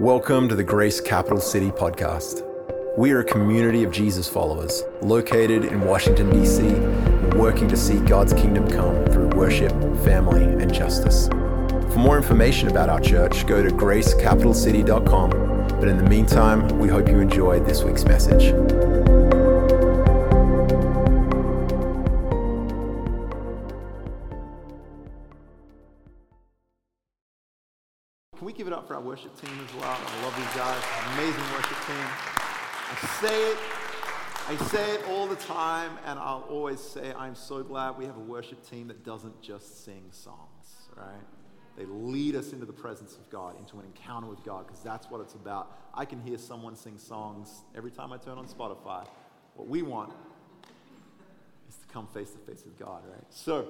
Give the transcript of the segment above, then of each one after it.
Welcome to the Grace Capital City podcast. We are a community of Jesus followers located in Washington, D.C., working to see God's kingdom come through worship, family, and justice. For more information about our church, go to gracecapitalcity.com. But in the meantime, we hope you enjoyed this week's message. Can we give it up for our worship team as well? I love these guys. Amazing worship team. I say it, I say it all the time, and I'll always say I'm so glad we have a worship team that doesn't just sing songs, right? They lead us into the presence of God, into an encounter with God, because that's what it's about. I can hear someone sing songs every time I turn on Spotify. What we want is to come face to face with God, right? So,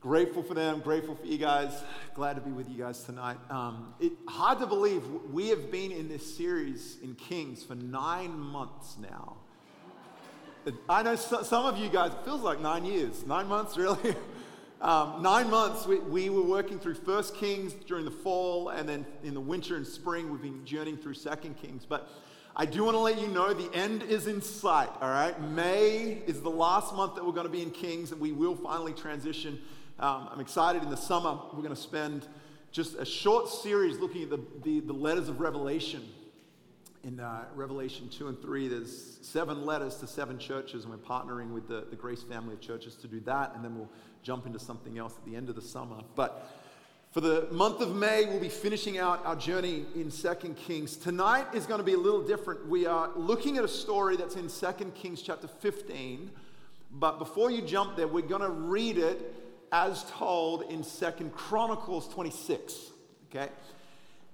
grateful for them, grateful for you guys. Glad to be with you guys tonight. Um, it, hard to believe we have been in this series in Kings for nine months now. I know so, some of you guys, it feels like nine years. Nine months, really? um, nine months, we, we were working through First Kings during the fall, and then in the winter and spring, we've been journeying through Second Kings. But I do want to let you know the end is in sight, all right? May is the last month that we're going to be in Kings, and we will finally transition um, I'm excited in the summer, we're going to spend just a short series looking at the, the, the letters of Revelation. In uh, Revelation 2 and 3, there's seven letters to seven churches, and we're partnering with the, the Grace family of churches to do that, and then we'll jump into something else at the end of the summer. But for the month of May, we'll be finishing out our journey in Second Kings. Tonight is going to be a little different. We are looking at a story that's in Second Kings chapter 15. But before you jump there, we're going to read it as told in Second Chronicles 26. Okay?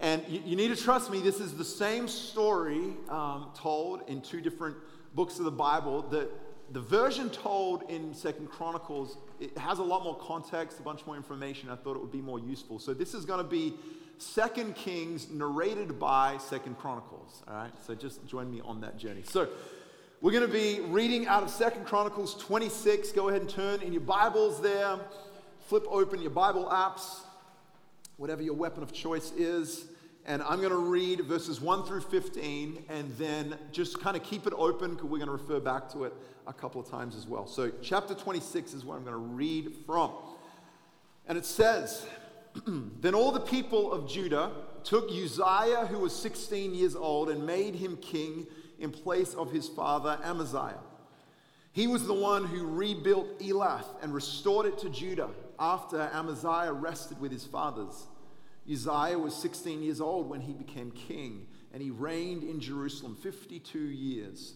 And you, you, need to trust me, this is the same story um, told in two different books of the Bible. The, the version told in Second Chronicles, it has a lot more context, a bunch more information. I thought it would be more useful. So this is going to be Second Kings narrated by Second Chronicles. All right? So just join me on that journey. So we're going to be reading out of Second Chronicles 26. Go ahead and turn in your Bibles there flip open your Bible apps, whatever your weapon of choice is, and I'm going to read verses 1 through 15 and then just kind of keep it open because we're going to refer back to it a couple of times as well. So, chapter 26 is what I'm going to read from. And it says, Then all the people of Judah took Uzziah, who was 16 years old, and made him king in place of his father Amaziah. He was the one who rebuilt Elath and restored it to Judah after Amaziah rested with his fathers. Uzziah was 16 years old when he became king, and he reigned in Jerusalem 52 years.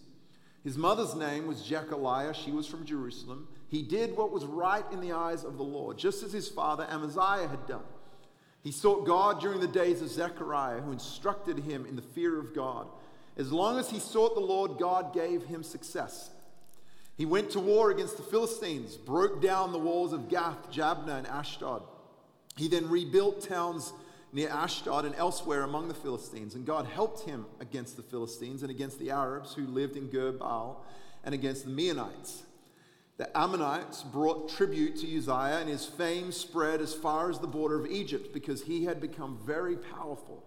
His mother's name was Jechaliah. She was from Jerusalem. He did what was right in the eyes of the Lord, just as his father Amaziah had done. He sought God during the days of Zechariah, who instructed him in the fear of God. As long as he sought the Lord, God gave him success. He went to war against the Philistines, broke down the walls of Gath, Jabneh, and Ashdod. He then rebuilt towns near Ashdod and elsewhere among the Philistines, and God helped him against the Philistines and against the Arabs who lived in Gur Baal and against the Meunites. The Ammonites brought tribute to Uzziah, and his fame spread as far as the border of Egypt because he had become very powerful.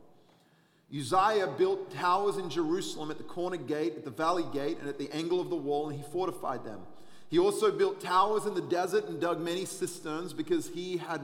Uzziah built towers in Jerusalem at the corner gate, at the valley gate, and at the angle of the wall, and he fortified them. He also built towers in the desert and dug many cisterns because he had